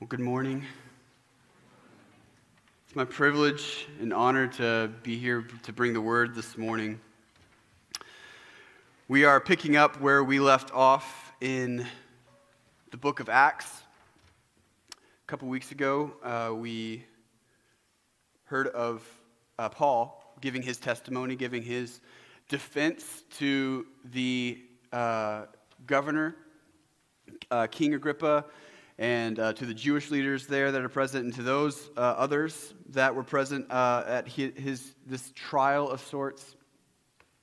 Well, good morning. It's my privilege and honor to be here to bring the word this morning. We are picking up where we left off in the book of Acts. A couple weeks ago, uh, we heard of uh, Paul giving his testimony, giving his defense to the uh, governor, uh, King Agrippa and uh, to the Jewish leaders there that are present, and to those uh, others that were present uh, at his, his, this trial of sorts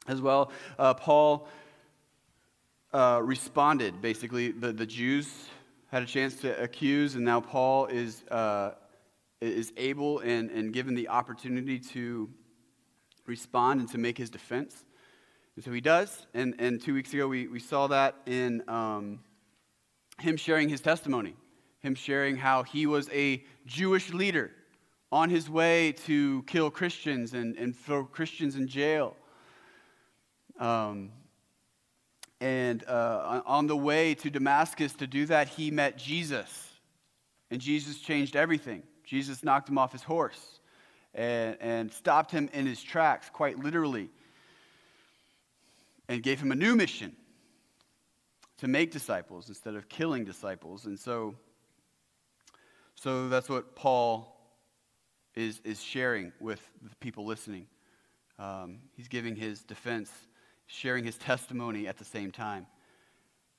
as well. Uh, Paul uh, responded, basically. The, the Jews had a chance to accuse, and now Paul is, uh, is able and, and given the opportunity to respond and to make his defense. And so he does. And, and two weeks ago, we, we saw that in um, him sharing his testimony him sharing how he was a Jewish leader on his way to kill Christians and, and throw Christians in jail. Um, and uh, on the way to Damascus to do that, he met Jesus. And Jesus changed everything. Jesus knocked him off his horse and, and stopped him in his tracks, quite literally, and gave him a new mission to make disciples instead of killing disciples. And so so that's what Paul is, is sharing with the people listening. Um, he's giving his defense, sharing his testimony at the same time.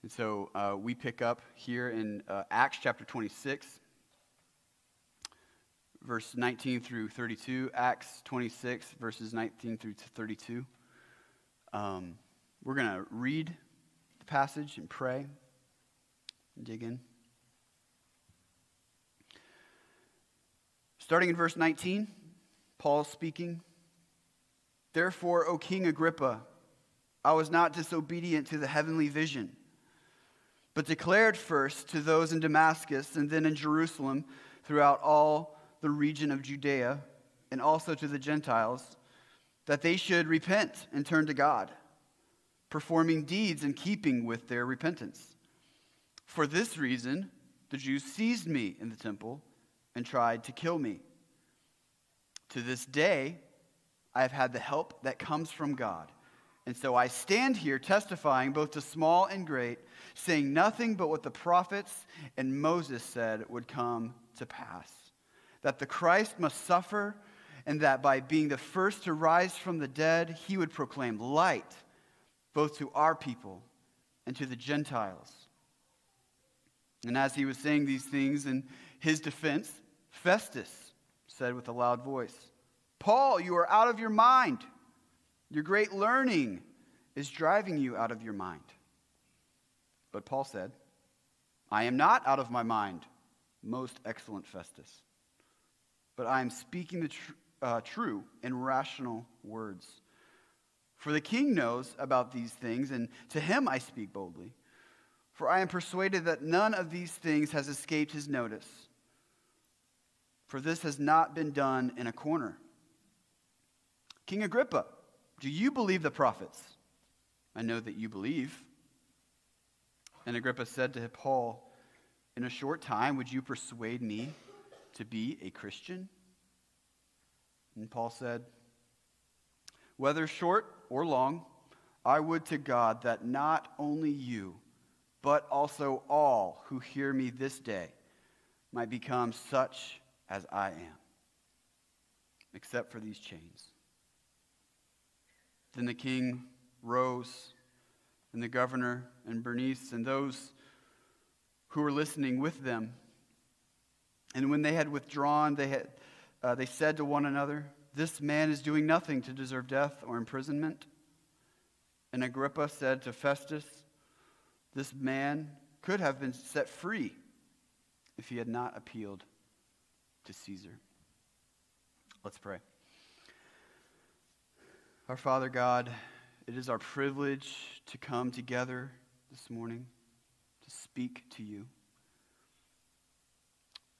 And so uh, we pick up here in uh, Acts chapter 26, verse 19 through 32. Acts 26, verses 19 through 32. Um, we're going to read the passage and pray and dig in. Starting in verse 19, Paul speaking. Therefore, O King Agrippa, I was not disobedient to the heavenly vision, but declared first to those in Damascus and then in Jerusalem throughout all the region of Judea and also to the Gentiles that they should repent and turn to God, performing deeds in keeping with their repentance. For this reason, the Jews seized me in the temple and tried to kill me. To this day, I have had the help that comes from God. And so I stand here testifying both to small and great, saying nothing but what the prophets and Moses said would come to pass that the Christ must suffer, and that by being the first to rise from the dead, he would proclaim light both to our people and to the Gentiles. And as he was saying these things in his defense, Festus said with a loud voice, Paul, you are out of your mind. Your great learning is driving you out of your mind. But Paul said, I am not out of my mind, most excellent Festus, but I am speaking the uh, true and rational words. For the king knows about these things, and to him I speak boldly. For I am persuaded that none of these things has escaped his notice for this has not been done in a corner. King Agrippa, do you believe the prophets? I know that you believe. And Agrippa said to Paul, In a short time, would you persuade me to be a Christian? And Paul said, Whether short or long, I would to God that not only you, but also all who hear me this day might become such as I am, except for these chains. Then the king rose, and the governor and Bernice and those who were listening with them. And when they had withdrawn, they, had, uh, they said to one another, This man is doing nothing to deserve death or imprisonment. And Agrippa said to Festus, This man could have been set free if he had not appealed to Caesar. Let's pray. Our Father God, it is our privilege to come together this morning to speak to you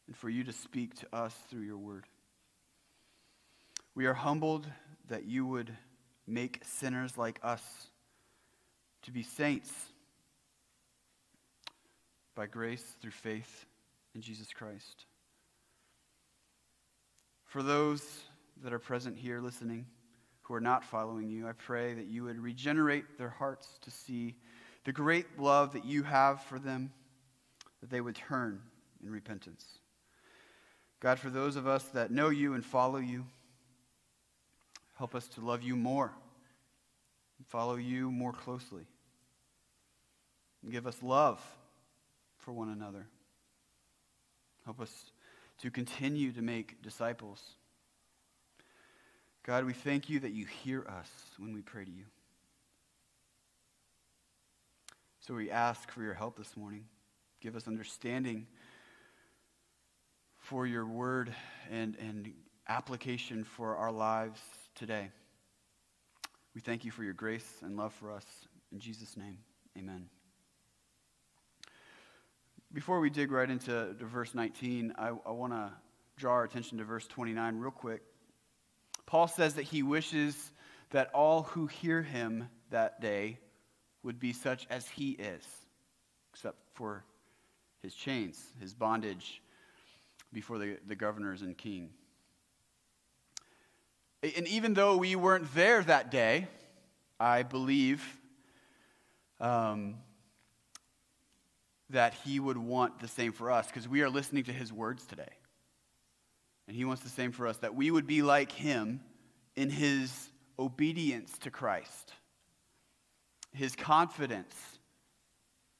and for you to speak to us through your word. We are humbled that you would make sinners like us to be saints by grace through faith in Jesus Christ. For those that are present here listening who are not following you, I pray that you would regenerate their hearts to see the great love that you have for them, that they would turn in repentance. God, for those of us that know you and follow you, help us to love you more and follow you more closely. And give us love for one another. Help us to continue to make disciples. God, we thank you that you hear us when we pray to you. So we ask for your help this morning. Give us understanding for your word and, and application for our lives today. We thank you for your grace and love for us. In Jesus' name, amen. Before we dig right into verse 19, I, I want to draw our attention to verse 29 real quick. Paul says that he wishes that all who hear him that day would be such as he is, except for his chains, his bondage before the, the governors and king. And even though we weren't there that day, I believe um, that he would want the same for us because we are listening to his words today. And he wants the same for us that we would be like him in his obedience to Christ, his confidence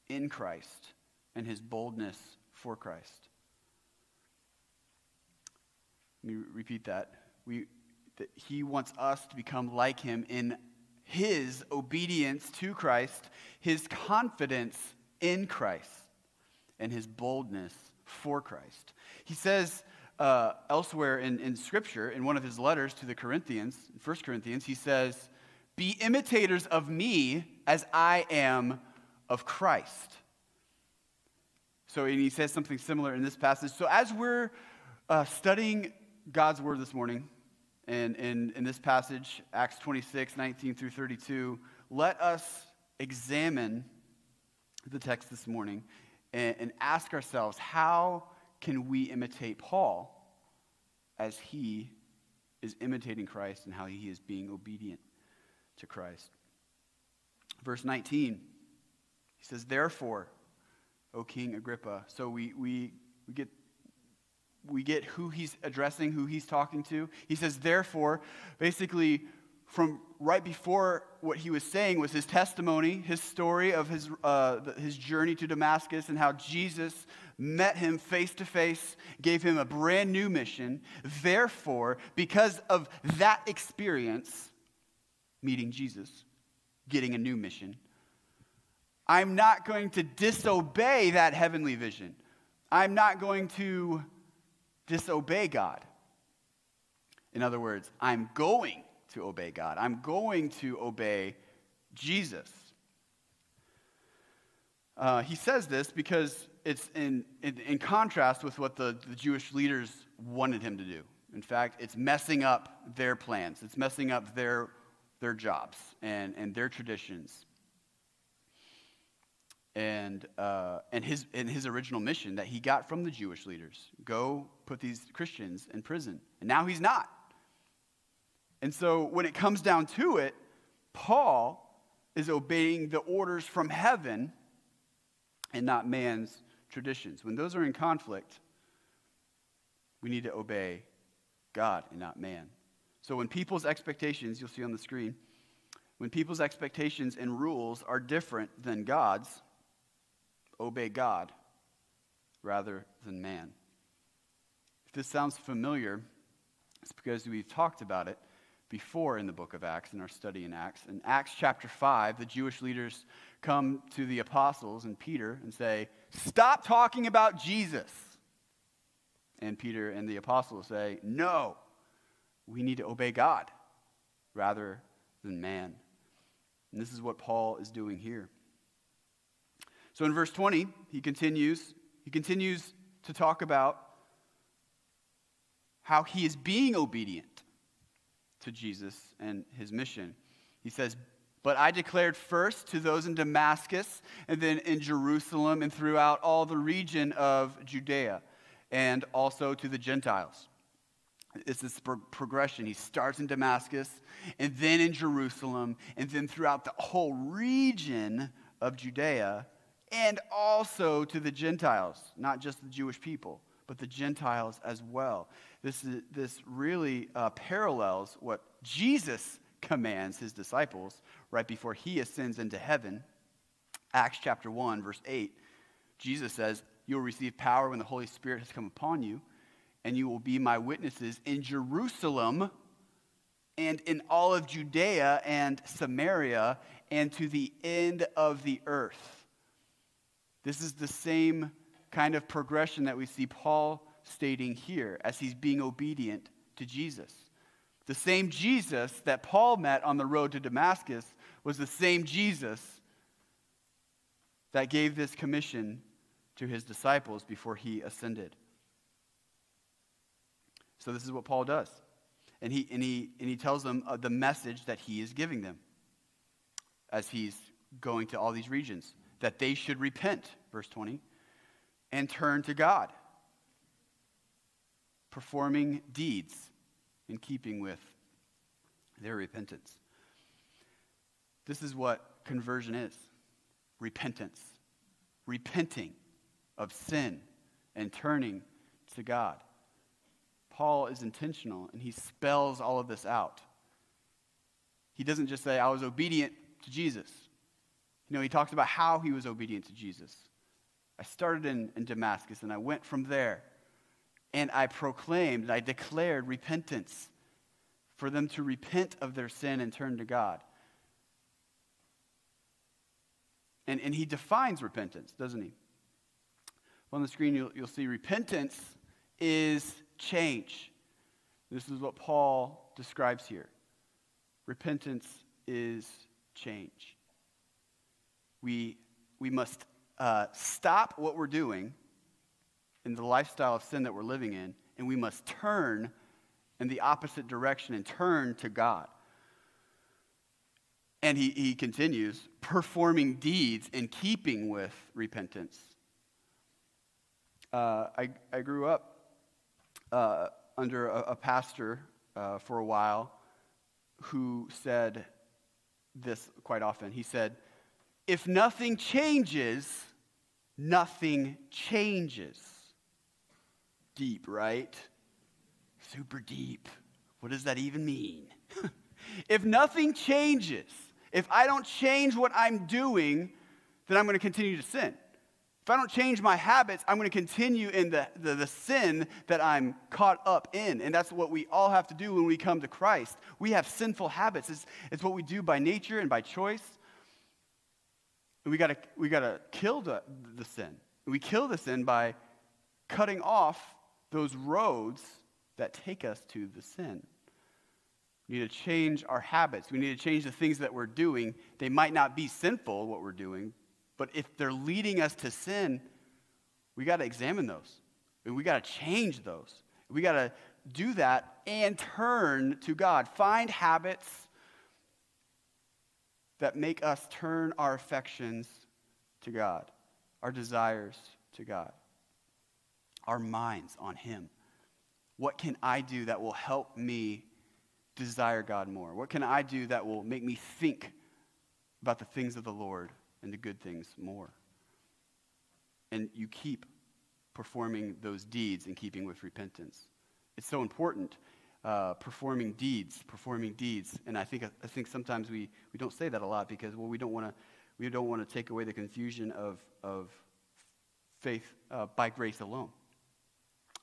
in Christ, and his boldness for Christ. Let me repeat that. We, that he wants us to become like him in his obedience to Christ, his confidence in Christ, and his boldness for Christ. He says uh, elsewhere in, in Scripture, in one of his letters to the Corinthians, 1 Corinthians, he says, Be imitators of me as I am of Christ. So and he says something similar in this passage. So as we're uh, studying God's word this morning, and in, in this passage, Acts 26, 19 through 32, let us examine the text this morning and, and ask ourselves how can we imitate Paul as he is imitating Christ and how he is being obedient to Christ? Verse 19, he says, Therefore, O King Agrippa. So we, we, we get we get who he's addressing, who he's talking to. He says, therefore, basically, from right before what he was saying was his testimony, his story of his, uh, his journey to Damascus and how Jesus met him face to face, gave him a brand new mission. Therefore, because of that experience, meeting Jesus, getting a new mission, I'm not going to disobey that heavenly vision. I'm not going to disobey God. In other words, I'm going to obey God. I'm going to obey Jesus. Uh, he says this because it's in, in, in contrast with what the, the Jewish leaders wanted him to do. In fact, it's messing up their plans, it's messing up their, their jobs and, and their traditions and, uh, and, his, and his original mission that he got from the Jewish leaders go put these Christians in prison. And now he's not. And so when it comes down to it, Paul is obeying the orders from heaven and not man's traditions. When those are in conflict, we need to obey God and not man. So when people's expectations, you'll see on the screen, when people's expectations and rules are different than God's, obey God rather than man. If this sounds familiar, it's because we've talked about it before in the book of Acts, in our study in Acts. In Acts chapter 5, the Jewish leaders come to the apostles and Peter and say, Stop talking about Jesus. And Peter and the apostles say, No, we need to obey God rather than man. And this is what Paul is doing here. So in verse 20, he continues, he continues to talk about how he is being obedient to Jesus and his mission. He says, But I declared first to those in Damascus, and then in Jerusalem, and throughout all the region of Judea and also to the Gentiles. It's this pro- progression. He starts in Damascus, and then in Jerusalem, and then throughout the whole region of Judea, and also to the Gentiles, not just the Jewish people, but the Gentiles as well. This, is, this really uh, parallels what Jesus commands his disciples right before he ascends into heaven. Acts chapter 1, verse 8, Jesus says, You will receive power when the Holy Spirit has come upon you and you will be my witnesses in Jerusalem and in all of Judea and Samaria and to the end of the earth. This is the same kind of progression that we see Paul stating here as he's being obedient to Jesus. The same Jesus that Paul met on the road to Damascus was the same Jesus that gave this commission to his disciples before he ascended. So this is what Paul does. And he, and he, and he tells them uh, the message that he is giving them as he's going to all these regions that they should repent, verse 20, and turn to God, performing deeds in keeping with their repentance. This is what conversion is repentance, repenting of sin and turning to God. Paul is intentional and he spells all of this out. He doesn't just say, I was obedient to Jesus. You know, he talks about how he was obedient to Jesus. I started in, in Damascus and I went from there and I proclaimed and I declared repentance for them to repent of their sin and turn to God. And, and he defines repentance, doesn't he? On the screen, you'll, you'll see repentance is change. This is what Paul describes here. Repentance is change. We, we must uh, stop what we're doing in the lifestyle of sin that we're living in, and we must turn in the opposite direction and turn to God. And he, he continues, performing deeds in keeping with repentance. Uh, I, I grew up uh, under a, a pastor uh, for a while who said this quite often. He said, If nothing changes, nothing changes. Deep, right? Super deep. What does that even mean? if nothing changes, if I don't change what I'm doing, then I'm going to continue to sin. If I don't change my habits, I'm going to continue in the, the, the, sin that I'm caught up in. And that's what we all have to do when we come to Christ. We have sinful habits. It's, it's what we do by nature and by choice. And we got we got to kill the, the sin. We kill the sin by cutting off those roads that take us to the sin. We need to change our habits. We need to change the things that we're doing. They might not be sinful, what we're doing, but if they're leading us to sin, we got to examine those. And we got to change those. We got to do that and turn to God. Find habits that make us turn our affections to God, our desires to God, our minds on Him. What can I do that will help me desire God more? What can I do that will make me think about the things of the Lord and the good things more. And you keep performing those deeds in keeping with repentance. It's so important. Uh, performing deeds, performing deeds, and I think I think sometimes we, we don't say that a lot because well we don't want to we don't want to take away the confusion of of faith uh, by grace alone,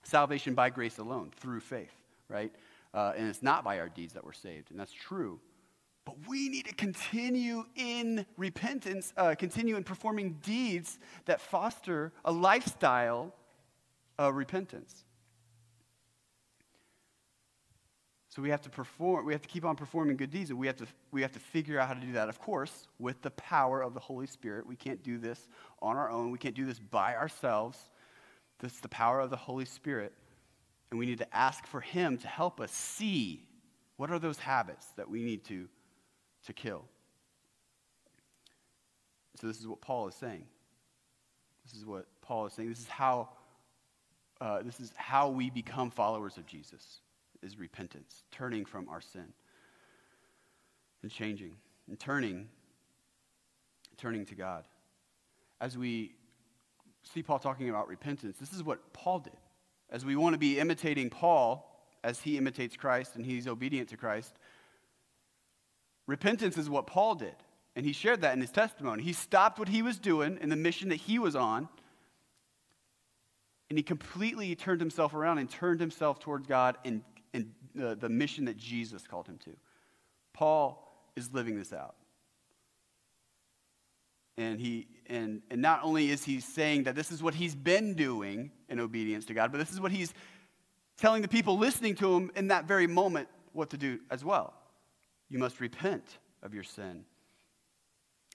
salvation by grace alone through faith, right? Uh, and it's not by our deeds that we're saved, and that's true. But we need to continue in repentance, uh, continue in performing deeds that foster a lifestyle of repentance. So we have to perform, we have to keep on performing good deeds, and we have to, we have to figure out how to do that, of course, with the power of the Holy Spirit. We can't do this on our own. We can't do this by ourselves. This is the power of the Holy Spirit. And we need to ask for Him to help us see what are those habits that we need to to kill. So, this is what Paul is saying. This is what Paul is saying. This is how uh, this is how we become followers of Jesus is repentance, turning from our sin and changing and turning, turning to God. As we see Paul talking about repentance, this is what Paul did. As we want to be imitating Paul as he imitates Christ and he's obedient to Christ, repentance is what Paul did. And he shared that in his testimony. He stopped what he was doing in the mission that he was on and he completely turned himself around and turned himself towards God and, and the, the mission that Jesus called him to. Paul is living this out. And, he, and, and not only is he saying that this is what he's been doing in obedience to God, but this is what he's telling the people listening to him in that very moment what to do as well. You must repent of your sin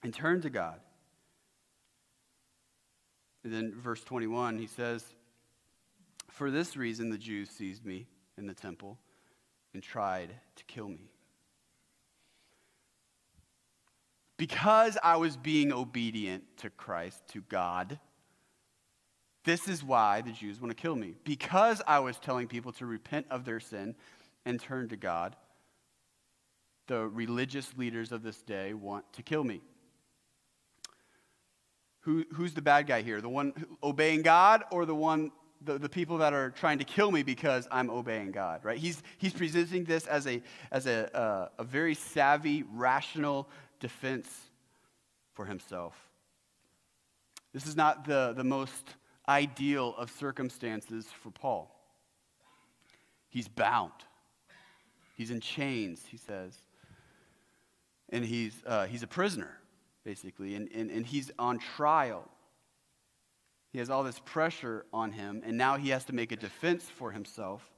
and turn to God. And then verse 21, he says, for this reason, the Jews seized me in the temple and tried to kill me. Because I was being obedient to Christ, to God, this is why the Jews want to kill me. Because I was telling people to repent of their sin and turn to God, the religious leaders of this day want to kill me. Who, who's the bad guy here? The one obeying God or the one the, the people that are trying to kill me because I'm obeying God, right? He's, he's presenting this as, a, as a, uh, a very savvy, rational defense for himself. This is not the, the most ideal of circumstances for Paul. He's bound, he's in chains, he says. And he's, uh, he's a prisoner, basically, and, and, and he's on trial. He has all this pressure on him, and now he has to make a defense for himself.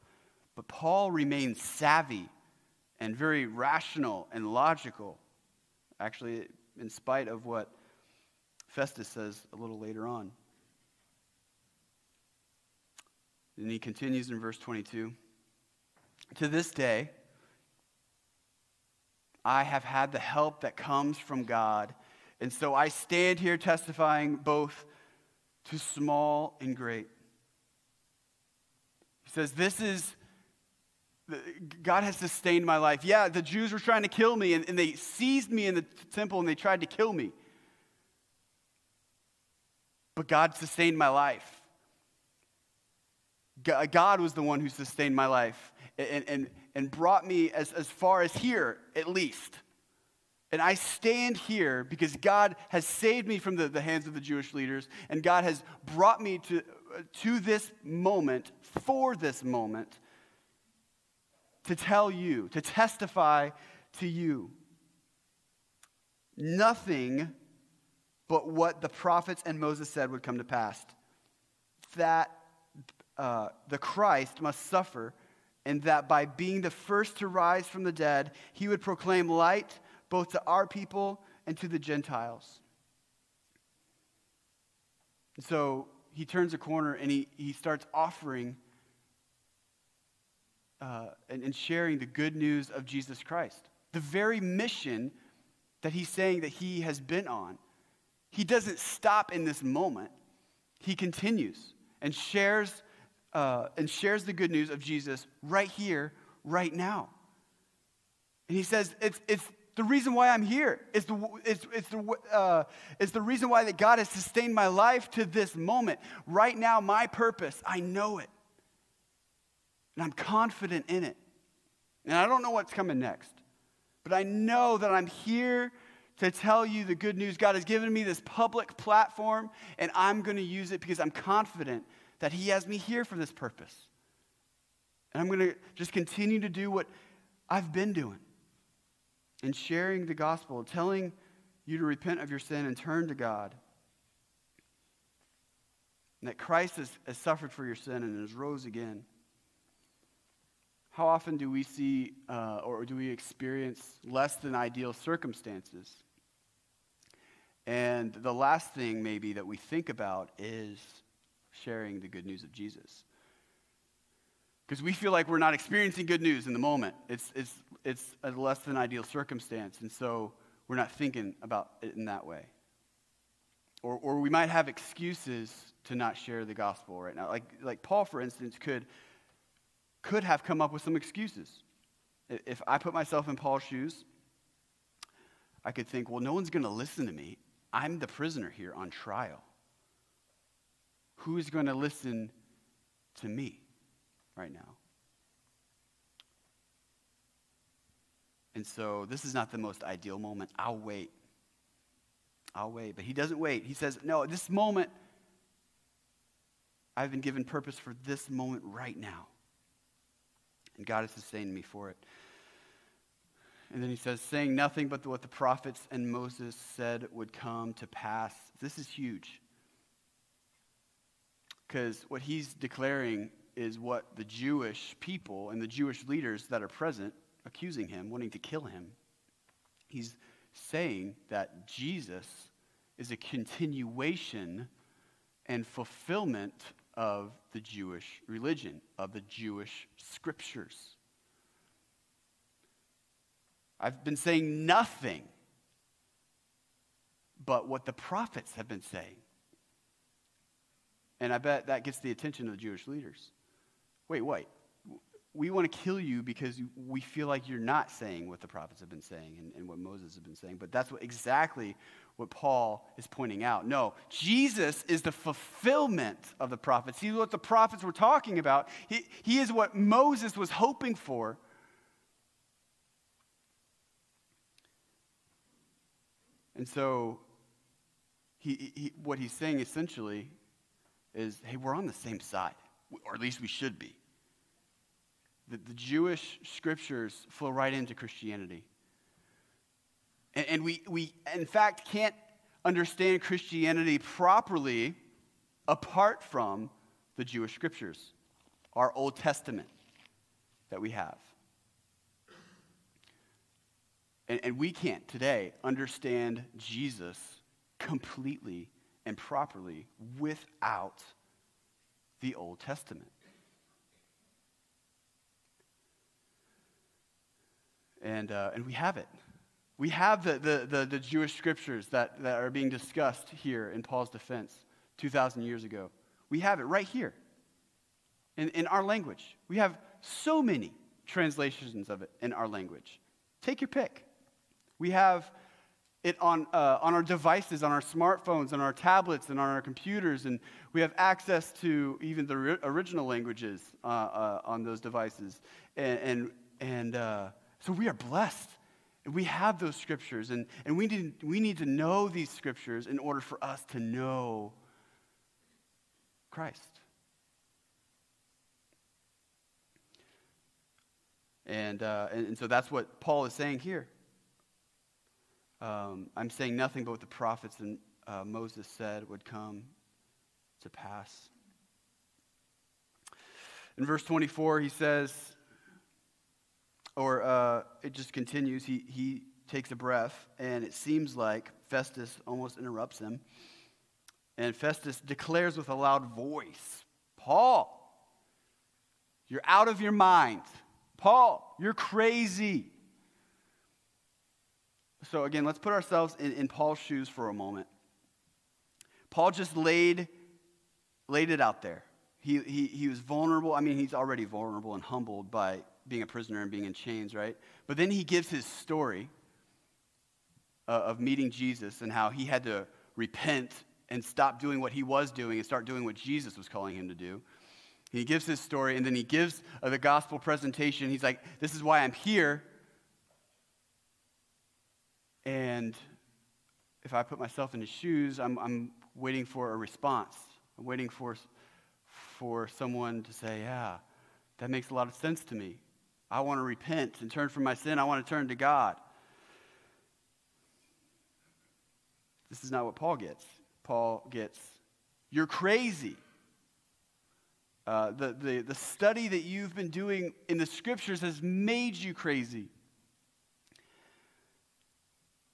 But Paul remains savvy and very rational and logical, actually, in spite of what Festus says a little later on. And he continues in verse 22 To this day, I have had the help that comes from God. And so I stand here testifying both to small and great. He says, This is, God has sustained my life. Yeah, the Jews were trying to kill me, and, and they seized me in the temple and they tried to kill me. But God sustained my life. Uh, God was the one who sustained my life and, and, and brought me as, as far as here, at least. And I stand here because God has saved me from the, the hands of the Jewish leaders, and God has brought me to, to this moment, for this moment, to tell you, to testify to you. Nothing but what the prophets and Moses said would come to pass that uh, the Christ must suffer, and that by being the first to rise from the dead, he would proclaim light both to our people and to the Gentiles. So he turns a corner and he, he starts offering uh, and, and sharing the good news of Jesus Christ. The very mission that he's saying that he has been on. He doesn't stop in this moment. He continues and shares, uh, and shares the good news of Jesus right here, right now. And he says it's, it's the reason why I'm here. It's the, it's, the, uh, it's the reason why that God has sustained my life to this moment. Right now, my purpose, I know it. And I'm confident in it. And I don't know what's coming next. But I know that I'm here to tell you the good news. God has given me this public platform, and I'm going to use it because I'm confident that He has me here for this purpose. And I'm going to just continue to do what I've been doing and sharing the gospel, telling you to repent of your sin and turn to God. And that Christ has, has suffered for your sin and has rose again. How often do we see uh, or do we experience less than ideal circumstances? And the last thing, maybe, that we think about is sharing the good news of Jesus because we feel like we're not experiencing good news in the moment. It's, it's, it's a less than ideal circumstance, and so we're not thinking about it in that way. or, or we might have excuses to not share the gospel right now. Like, like Paul, for instance, could, could have come up with some excuses. If I put myself in Paul's shoes, I could think, well, no one's going to listen to me. I'm the prisoner here on trial. Who is going to listen to me right now? And so this is not the most ideal moment. I'll wait. I'll wait. But he doesn't wait. He says, No, this moment, I've been given purpose for this moment right now. And God has sustained me for it. And then he says, saying nothing but what the prophets and Moses said would come to pass. This is huge. Because what he's declaring is what the Jewish people and the Jewish leaders that are present accusing him, wanting to kill him. He's saying that Jesus is a continuation and fulfillment of the Jewish religion, of the Jewish scriptures. I've been saying nothing but what the prophets have been saying. And I bet that gets the attention of the Jewish leaders. Wait, wait we want to kill you because we feel like you're not saying what the prophets have been saying and, and, what Moses has been saying. But that's what, exactly what Paul is pointing out. No, Jesus is the fulfillment of the prophets. He's what the prophets were talking about. He, he is what Moses was hoping for. And so, he, he, what he's saying essentially is hey, we're on the same side, or at least we should be the, the Jewish scriptures flow right into Christianity. And, and we, we, in fact, can't understand Christianity properly apart from the Jewish scriptures, our Old Testament that we have. And, and, we can't today understand Jesus completely and properly without the Old Testament. And, uh, and we have it. We have the, the, the, the, Jewish scriptures that, that are being discussed here in Paul's defense 2,000 years ago. We have it right here in, in our language. We have so many translations of it in our language. Take your pick. We have it on, uh, on our devices, on our smartphones, on our tablets, and on our computers, and we have access to even the original languages uh, uh, on those devices. And, and, and uh, so we are blessed. We have those scriptures, and, and we, need, we need to know these scriptures in order for us to know Christ. And, uh, and, and, so that's what Paul is saying here. Um, I'm saying nothing but what the prophets and uh, Moses said would come to pass. In verse 24, he says, or uh, it just continues. He, he takes a breath, and it seems like Festus almost interrupts him. And Festus declares with a loud voice Paul, you're out of your mind. Paul, you're crazy. So, again, let's put ourselves in, in Paul's shoes for a moment. Paul just laid, laid it out there. He, he, he was vulnerable. I mean, he's already vulnerable and humbled by being a prisoner and being in chains, right? But then he gives his story uh, of meeting Jesus and how he had to repent and stop doing what he was doing and start doing what Jesus was calling him to do. He gives his story and then he gives uh, the gospel presentation. He's like, This is why I'm here. And if I put myself in his shoes, I'm, I'm waiting for a response. I'm waiting for, for someone to say, Yeah, that makes a lot of sense to me. I want to repent and turn from my sin. I want to turn to God. This is not what Paul gets. Paul gets, you're crazy. Uh, the, the, the study that you've been doing in the scriptures has made you crazy.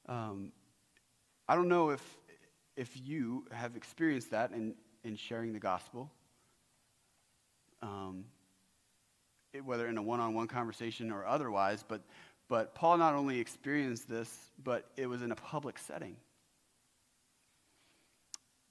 Um, I don't know if, if you have experienced that in, in sharing the gospel. Um, whether in a one on one conversation or otherwise, but, but Paul not only experienced this, but it was in a public setting.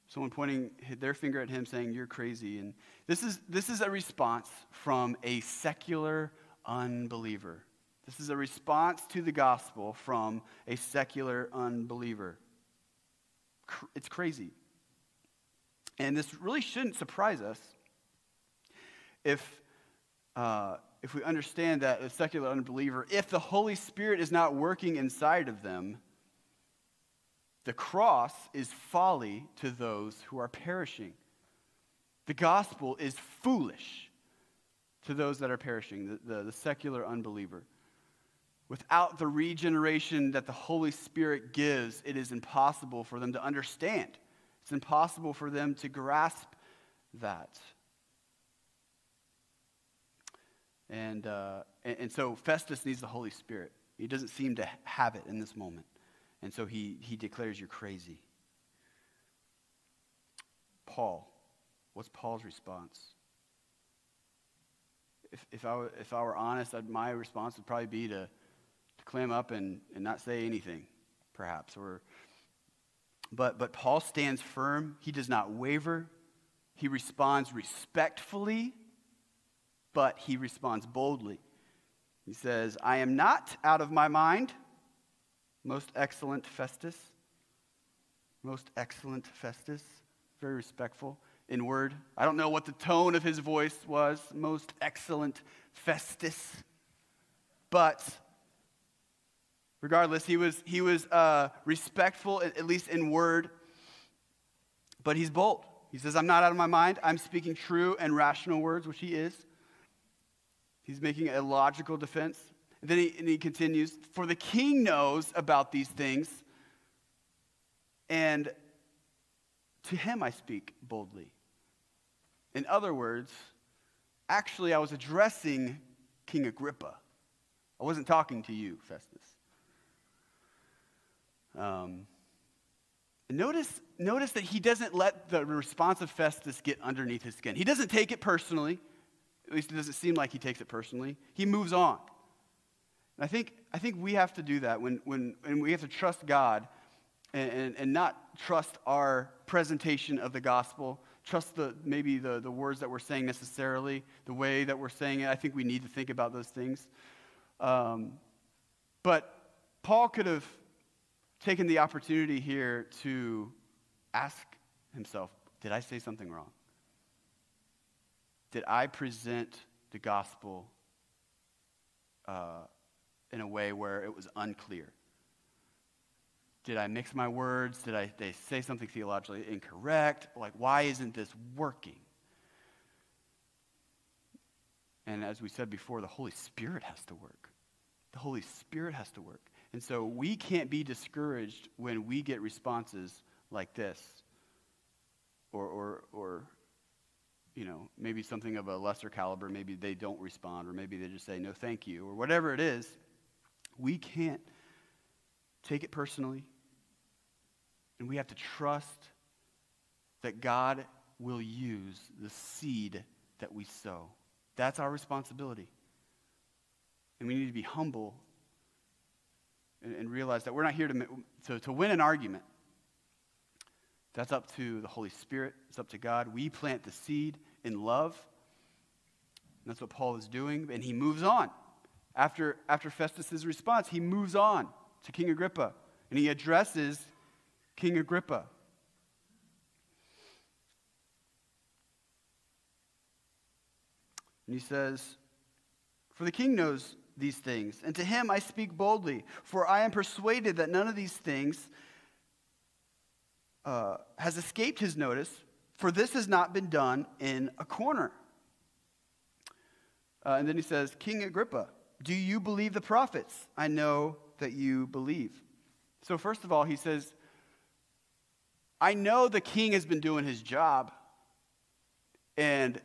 someone pointing their finger at him saying, You're crazy. And this is, this is a response from a secular unbeliever. This is a response to the gospel from a secular unbeliever. It's crazy. And this really shouldn't surprise us if, uh, if we understand that a secular unbeliever, if the Holy Spirit is not working inside of them, the cross is folly to those who are perishing. The gospel is foolish to those that are perishing, the, the, the, secular unbeliever. Without the regeneration that the Holy Spirit gives, it is impossible for them to understand. It's impossible for them to grasp that. And, uh, and, and so Festus needs the Holy Spirit. He doesn't seem to have it in this moment. And so he, he declares, You're crazy. Paul, what's Paul's response? If, if, I, were, if I were honest, I'd, my response would probably be to, to clam up and, and not say anything, perhaps. Or, but, but Paul stands firm. He does not waver. He responds respectfully, but he responds boldly. He says, I am not out of my mind. Most excellent Festus. Most excellent Festus. Very respectful in word. I don't know what the tone of his voice was. Most excellent Festus. But regardless, he was, he was uh, respectful, at least in word. But he's bold. He says, I'm not out of my mind. I'm speaking true and rational words, which he is. He's making a logical defense. And then he, and he continues, For the king knows about these things, and to him I speak boldly. In other words, actually, I was addressing King Agrippa. I wasn't talking to you, Festus. Um, notice, notice that he doesn't let the response of Festus get underneath his skin. He doesn't take it personally. At least it doesn't seem like he takes it personally. He moves on. And I think, I think we have to do that when, when and we have to trust God and, and, and not trust our presentation of the gospel, trust the, maybe the, the words that we're saying necessarily, the way that we're saying it. I think we need to think about those things. Um, but Paul could have taken the opportunity here to ask himself Did I say something wrong? Did I present the gospel uh, in a way where it was unclear? Did I mix my words? Did I, I say something theologically incorrect? Like, why isn't this working? And as we said before, the Holy Spirit has to work. The Holy Spirit has to work. And so we can't be discouraged when we get responses like this or, or, or you know, maybe something of a lesser caliber. Maybe they don't respond, or maybe they just say, no, thank you, or whatever it is. We can't take it personally. And we have to trust that God will use the seed that we sow. That's our responsibility. And we need to be humble and, and realize that we're not here to, to, to win an argument. That's up to the Holy Spirit. It's up to God. We plant the seed in love. And that's what Paul is doing. And he moves on. After, after Festus' response, he moves on to King Agrippa and he addresses King Agrippa. And he says, For the king knows these things, and to him I speak boldly, for I am persuaded that none of these things uh, has escaped his notice, for this has not been done in a corner. Uh, and then he says, King Agrippa, do you believe the prophets? I know that you believe. So, first of all, he says, I know the king has been doing his job. And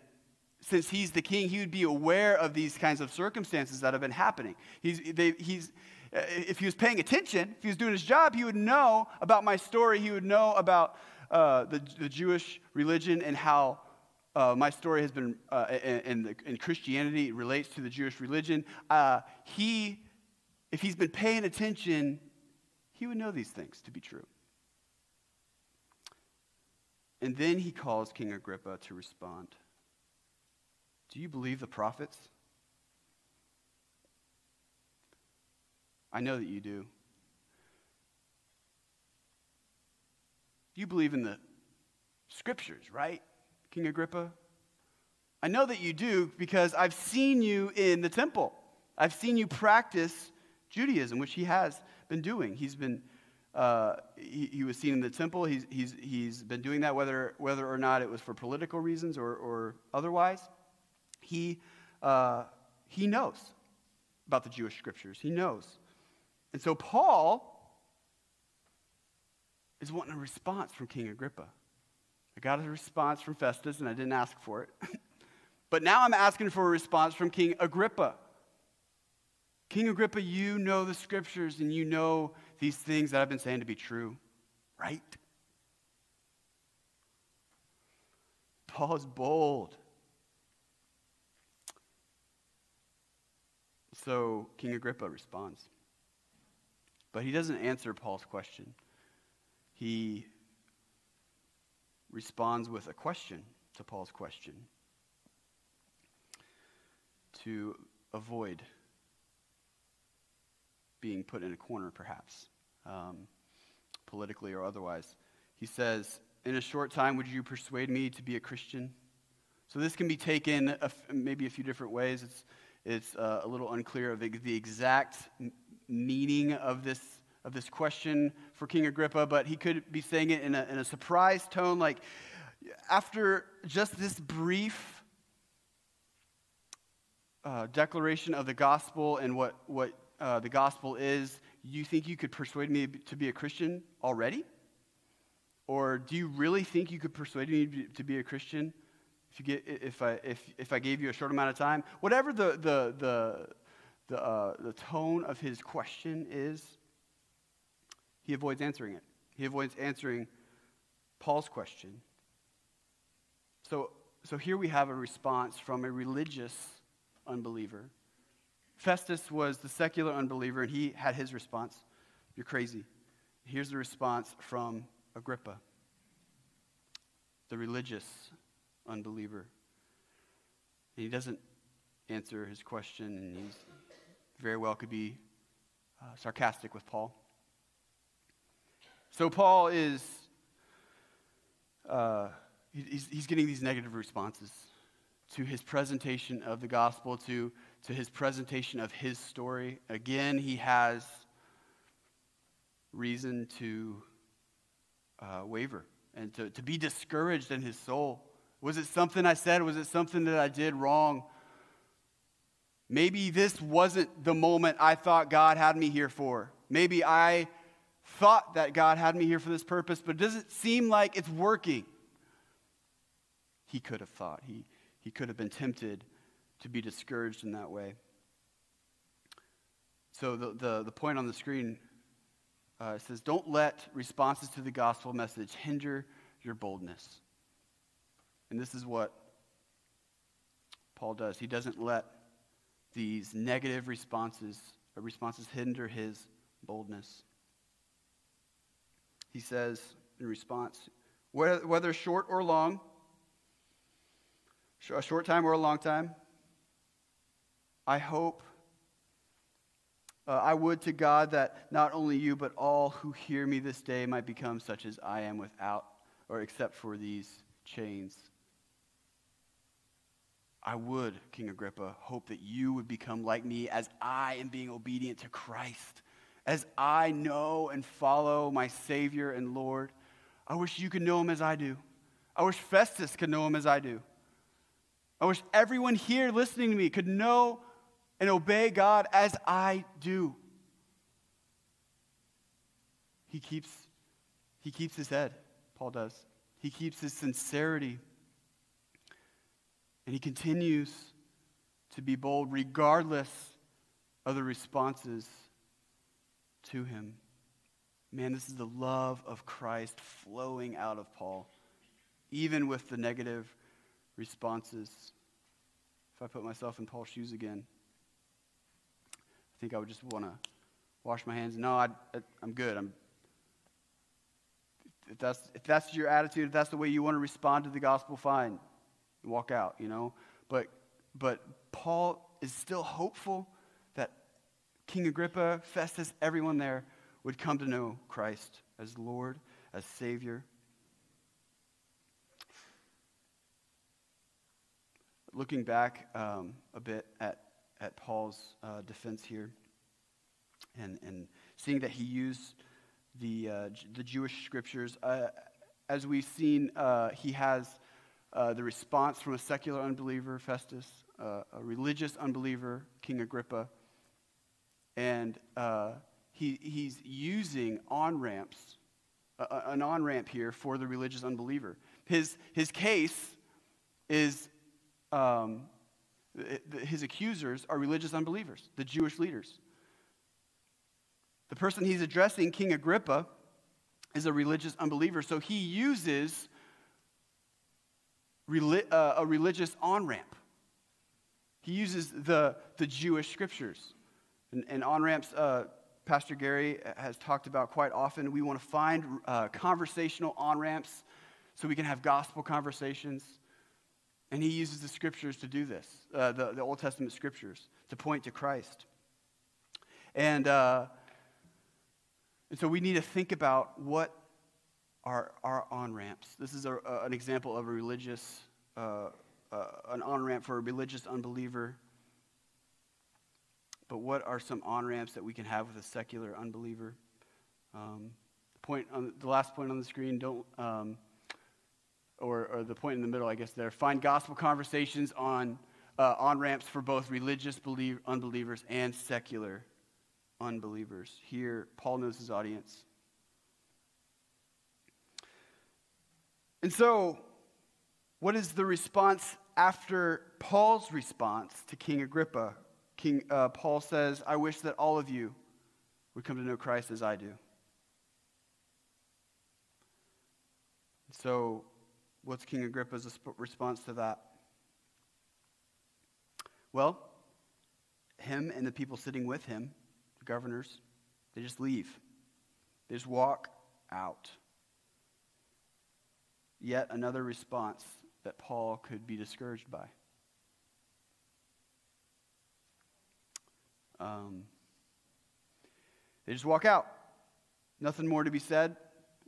since he's the king, he would be aware of these kinds of circumstances that have been happening. He's, they, he's, uh, if he was paying attention, if he was doing his job, he would know about my story. He would know about uh, the, the Jewish religion and how uh, my story has been, uh, and, and, Christianity relates to the Jewish religion, uh, he, if he's been paying attention, he would know these things to be true. And then he calls King Agrippa to respond. Do you believe the prophets? I know that you do. You believe in the scriptures, right, King Agrippa? I know that you do because I've seen you in the temple. I've seen you practice Judaism, which he has been doing. He's been, uh, he, he, was seen in the temple. He's, he's, he's been doing that whether, whether or not it was for political reasons or, or otherwise. He, uh, he knows about the Jewish scriptures. He knows. And so Paul is wanting a response from King Agrippa. I got a response from Festus, and I didn't ask for it. but now I'm asking for a response from King Agrippa. King Agrippa, you know the scriptures and you know these things that I've been saying to be true, right? Paul is bold. So King Agrippa responds. But he doesn't answer Paul's question. He responds with a question to Paul's question to avoid being put in a corner, perhaps, um, politically or otherwise. He says, In a short time, would you persuade me to be a Christian? So this can be taken maybe a few different ways. It's, it's uh, a little unclear of the exact meaning of this, of this question for King Agrippa, but he could be saying it in a, in a surprise tone, like, after just this brief uh, declaration of the gospel and what, what uh, the gospel is, you think you could persuade me to be a Christian already? Or do you really think you could persuade me to be a Christian if, you get, if, I, if, if I gave you a short amount of time? Whatever the, the, the, the, uh, the tone of his question is, he avoids answering it. He avoids answering Paul's question. So, so here we have a response from a religious unbeliever Festus was the secular unbeliever, and he had his response You're crazy. Here's the response from Agrippa, the religious unbeliever. And he doesn't answer his question, and he very well could be uh, sarcastic with Paul. So Paul is, uh, he's, he's getting these negative responses to his presentation of the gospel, to to his presentation of his story. Again, he has reason to uh, waver and to, to be discouraged in his soul. Was it something I said? Was it something that I did wrong? Maybe this wasn't the moment I thought God had me here for. Maybe I thought that God had me here for this purpose, but it doesn't seem like it's working? He could have thought. He, he could have been tempted to be discouraged in that way. So the, the, the point on the screen uh, says, Don't let responses to the gospel message hinder your boldness. And this is what Paul does. He doesn't let these negative responses, uh, responses hinder his boldness. He says in response, whether, short or long, a short time or a long time, I hope, uh, I would to God that not only you, but all who hear me this day might become such as I am without or except for these chains. I would, King Agrippa, hope that you would become like me as I am being obedient to Christ, as I know and follow my Savior and Lord. I wish you could know him as I do. I wish Festus could know him as I do. I wish everyone here listening to me could know and obey God as I do. He keeps, he keeps his head, Paul does. He keeps his sincerity. And he continues to be bold regardless of the responses to him. Man, this is the love of Christ flowing out of Paul, even with the negative responses. If I put myself in Paul's shoes again, I think I would just want to wash my hands. No, I, am good. I'm, if that's, if that's your attitude, if that's the way you want to respond to the gospel, fine. Walk out, you know. But, but Paul is still hopeful King Agrippa, Festus, everyone there would come to know Christ as Lord, as Savior. Looking back um, a bit at, at Paul's uh, defense here and, and seeing that he used the, uh, the Jewish scriptures, uh, as we've seen, uh, he has uh, the response from a secular unbeliever, Festus, uh, a religious unbeliever, King Agrippa, and he, he's using on ramps, an on ramp here for the religious unbeliever. His, his case is um, his accusers are religious unbelievers, the Jewish leaders. The person he's addressing, King Agrippa, is a religious unbeliever, so he uses uh, a religious on ramp. He uses the, the Jewish scriptures. And, and on ramps, uh, Pastor Gary has talked about quite often. We want to find uh, conversational on ramps so we can have gospel conversations. And he uses the scriptures to do this, uh, the, the Old Testament scriptures, to point to Christ. And, uh, and so we need to think about what are our on ramps. This is a, a, an example of a religious, uh, uh an on ramp for a religious unbeliever. But what are some on ramps that we can have with a secular unbeliever? Um, the point on the last point on the screen. Don't. Um, or, or the point in the middle, I guess, there. Find gospel conversations on uh, on ramps for both religious believe, unbelievers and secular unbelievers. Here, Paul knows his audience. And so, what is the response after Paul's response to King Agrippa? King uh, Paul says, "I wish that all of you would come to know Christ as I do." So What's King Agrippa's response to that? Well, him and the people sitting with him, the governors, they just leave. They just walk out. Yet another response that Paul could be discouraged by. Um, they just walk out. Nothing more to be said.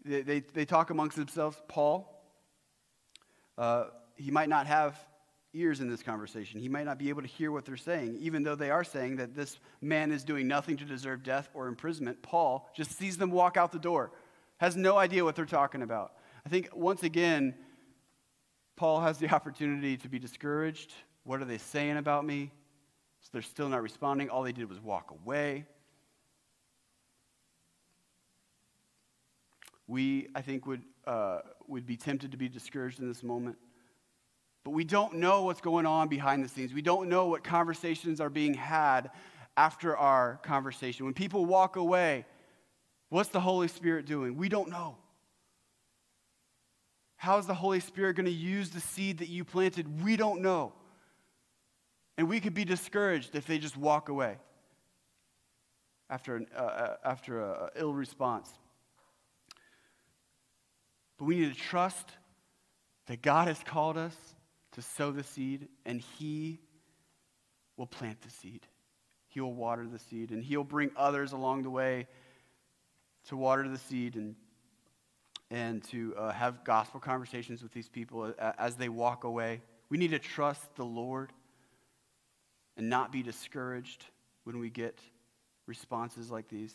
They, they, they talk amongst themselves. Paul, uh, he might not have ears in this conversation. He might not be able to hear what they're saying, even though they are saying that this man is doing nothing to deserve death or imprisonment. Paul just sees them walk out the door, has no idea what they're talking about. I think once again, Paul has the opportunity to be discouraged. What are they saying about me? So they're still not responding. All they did was walk away. We, I think, would uh, would be tempted to be discouraged in this moment. But we don't know what's going on behind the scenes. We don't know what conversations are being had after our conversation. When people walk away, what's the Holy Spirit doing? We don't know. How is the Holy Spirit going to use the seed that you planted? We don't know. And we could be discouraged if they just walk away after an uh, uh after an ill response. But we need to trust that God has called us to sow the seed, and He will plant the seed. He will water the seed, and He'll bring others along the way to water the seed and, and to uh, have gospel conversations with these people as they walk away. We need to trust the Lord and not be discouraged when we get responses like these.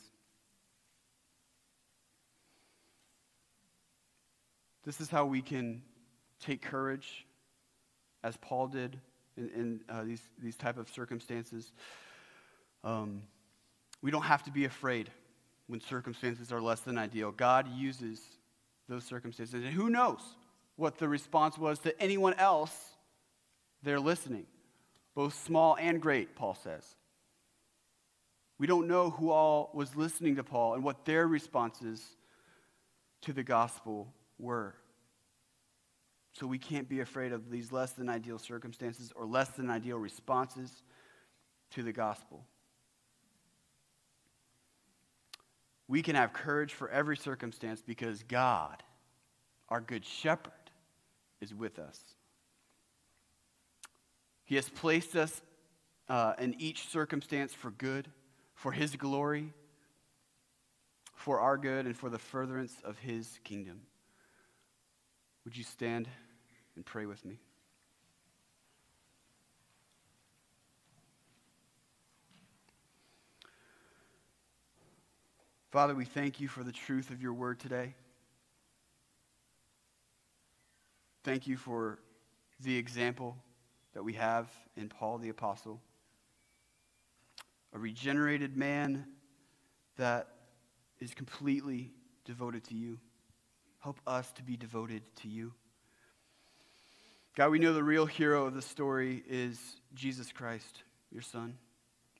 This is how we can take courage, as Paul did in, in uh, these, these type of circumstances. Um, we don't have to be afraid when circumstances are less than ideal. God uses those circumstances. And who knows what the response was to anyone else there listening, both small and great, Paul says. We don't know who all was listening to Paul and what their responses to the gospel were. So we can't be afraid of these less than ideal circumstances or less than ideal responses to the gospel. We can have courage for every circumstance because God our good shepherd, is with us. He has placed us uh, in each circumstance for good, for his glory, for our good, and for the furtherance of his kingdom. Would you stand and pray with me? Father, we thank you for the truth of your word today. Thank you for the example that we have in Paul the Apostle, a regenerated man that is completely devoted to you. Help us to be devoted to you. God, we know the real hero of the story is Jesus Christ, your Son,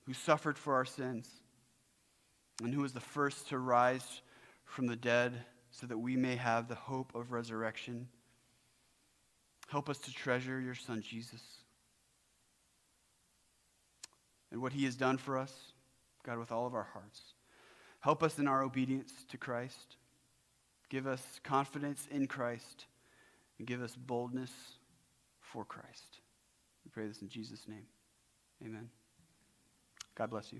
who suffered for our sins and who was the first to rise from the dead so that we may have the hope of resurrection. Help us to treasure your Son, Jesus, and what he has done for us, God, with all of our hearts. Help us in our obedience to Christ. Give us confidence in Christ and give us boldness for Christ. We pray this in Jesus' name. Amen. God bless you.